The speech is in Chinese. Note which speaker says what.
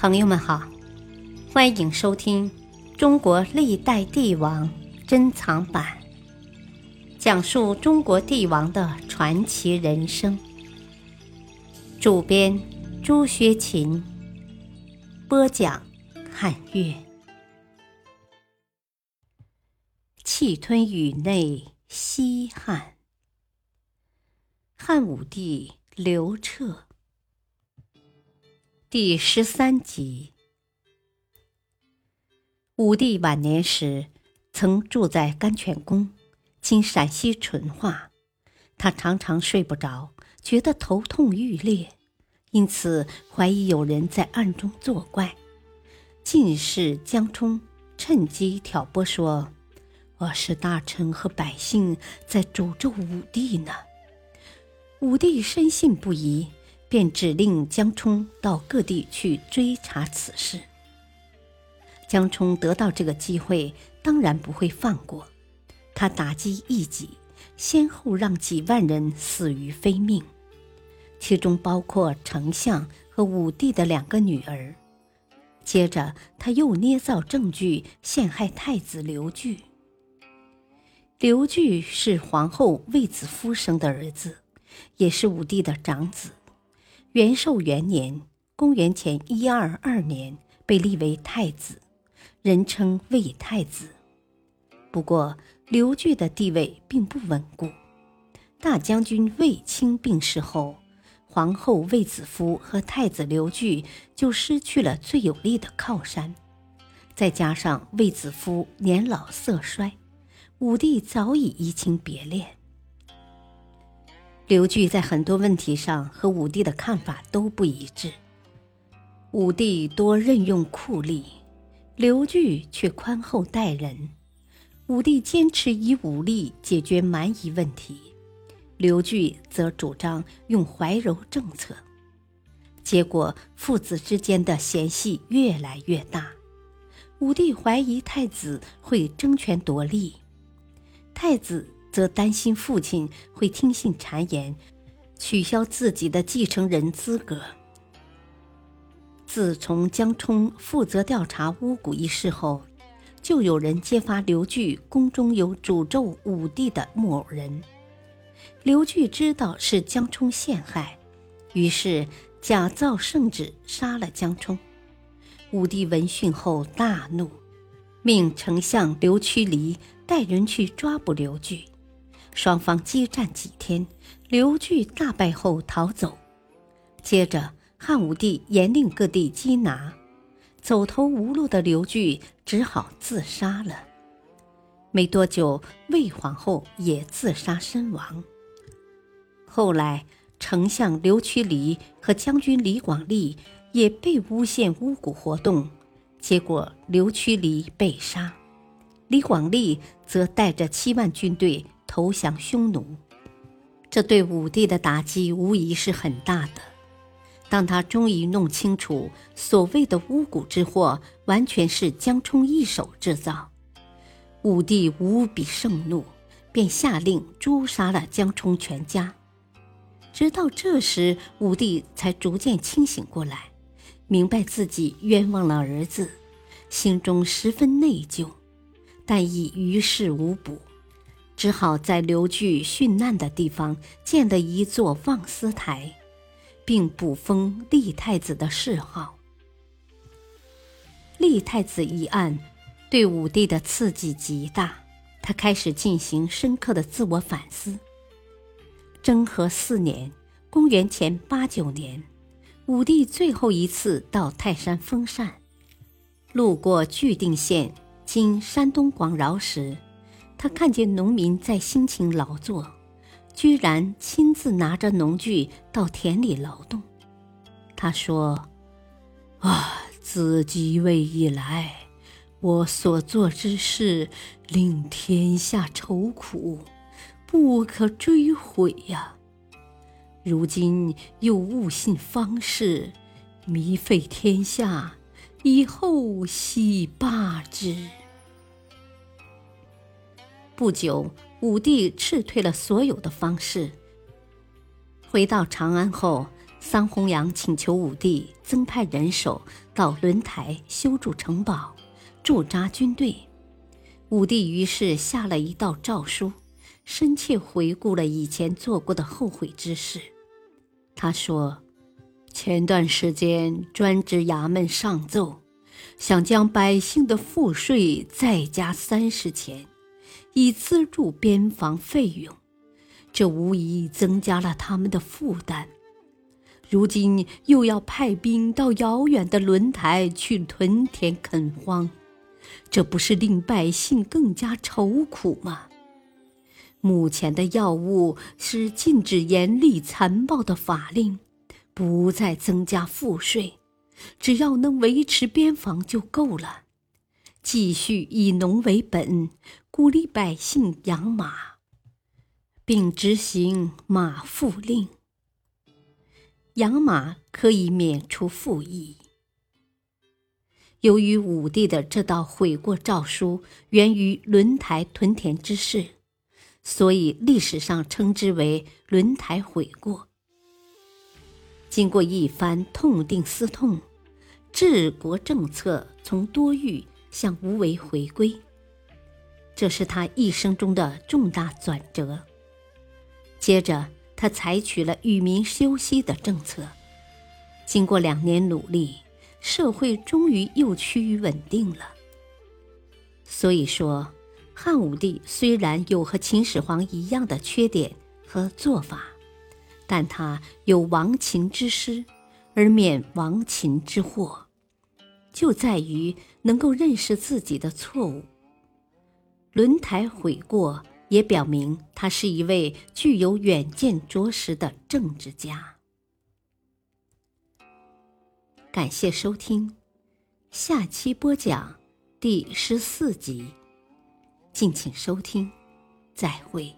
Speaker 1: 朋友们好，欢迎收听《中国历代帝王珍藏版》，讲述中国帝王的传奇人生。主编朱学勤，播讲汉乐。气吞宇内西汉，汉武帝刘彻。第十三集。武帝晚年时，曾住在甘泉宫（今陕西淳化）。他常常睡不着，觉得头痛欲裂，因此怀疑有人在暗中作怪。进士江充趁机挑拨说：“我是大臣和百姓在诅咒武帝呢。”武帝深信不疑。便指令江充到各地去追查此事。江充得到这个机会，当然不会放过。他打击异己，先后让几万人死于非命，其中包括丞相和武帝的两个女儿。接着，他又捏造证据陷害太子刘据。刘据是皇后卫子夫生的儿子，也是武帝的长子。元寿元年（公元前一二二年）被立为太子，人称魏太子。不过，刘据的地位并不稳固。大将军卫青病逝后，皇后卫子夫和太子刘据就失去了最有力的靠山。再加上卫子夫年老色衰，武帝早已移情别恋。刘据在很多问题上和武帝的看法都不一致。武帝多任用酷吏，刘据却宽厚待人。武帝坚持以武力解决蛮夷问题，刘据则主张用怀柔政策。结果，父子之间的嫌隙越来越大。武帝怀疑太子会争权夺利，太子。则担心父亲会听信谗言，取消自己的继承人资格。自从江充负责调查巫蛊一事后，就有人揭发刘据宫中有诅咒武帝的木偶人。刘据知道是江充陷害，于是假造圣旨杀了江充。武帝闻讯后大怒，命丞相刘屈离带人去抓捕刘据。双方激战几天，刘据大败后逃走。接着，汉武帝严令各地缉拿，走投无路的刘据只好自杀了。没多久，魏皇后也自杀身亡。后来，丞相刘屈离和将军李广利也被诬陷巫蛊活动，结果刘屈离被杀，李广利则带着七万军队。投降匈奴，这对武帝的打击无疑是很大的。当他终于弄清楚所谓的巫蛊之祸完全是江充一手制造，武帝无比盛怒，便下令诛杀了江充全家。直到这时，武帝才逐渐清醒过来，明白自己冤枉了儿子，心中十分内疚，但已于事无补。只好在刘据殉难的地方建了一座望思台，并补封立太子的谥号。立太子一案对武帝的刺激极大，他开始进行深刻的自我反思。征和四年（公元前八九年），武帝最后一次到泰山封禅，路过巨定县（今山东广饶）时。他看见农民在辛勤劳作，居然亲自拿着农具到田里劳动。他说：“啊，自即位以来，我所做之事令天下愁苦，不可追悔呀！如今又误信方士，迷废天下，以后喜罢之。”不久，武帝斥退了所有的方士。回到长安后，桑弘羊请求武帝增派人手到轮台修筑城堡，驻扎军队。武帝于是下了一道诏书，深切回顾了以前做过的后悔之事。他说：“前段时间专职衙门上奏，想将百姓的赋税再加三十钱，以资助边防费用，这无疑增加了他们的负担。”如今又要派兵到遥远的轮台去屯田垦荒，这不是令百姓更加愁苦吗？目前的要务是禁止严厉残暴的法令，不再增加赋税，只要能维持边防就够了。继续以农为本，鼓励百姓养马，并执行马赋令。养马可以免除赋役。由于武帝的这道悔过诏书源于轮台屯田之事，所以历史上称之为“轮台悔过”。经过一番痛定思痛，治国政策从多欲向无为回归，这是他一生中的重大转折。接着。他采取了与民休息的政策，经过两年努力，社会终于又趋于稳定了。所以说，汉武帝虽然有和秦始皇一样的缺点和做法，但他有亡秦之师，而免亡秦之祸，就在于能够认识自己的错误，轮台悔过。也表明他是一位具有远见卓识的政治家。感谢收听，下期播讲第十四集，敬请收听，再会。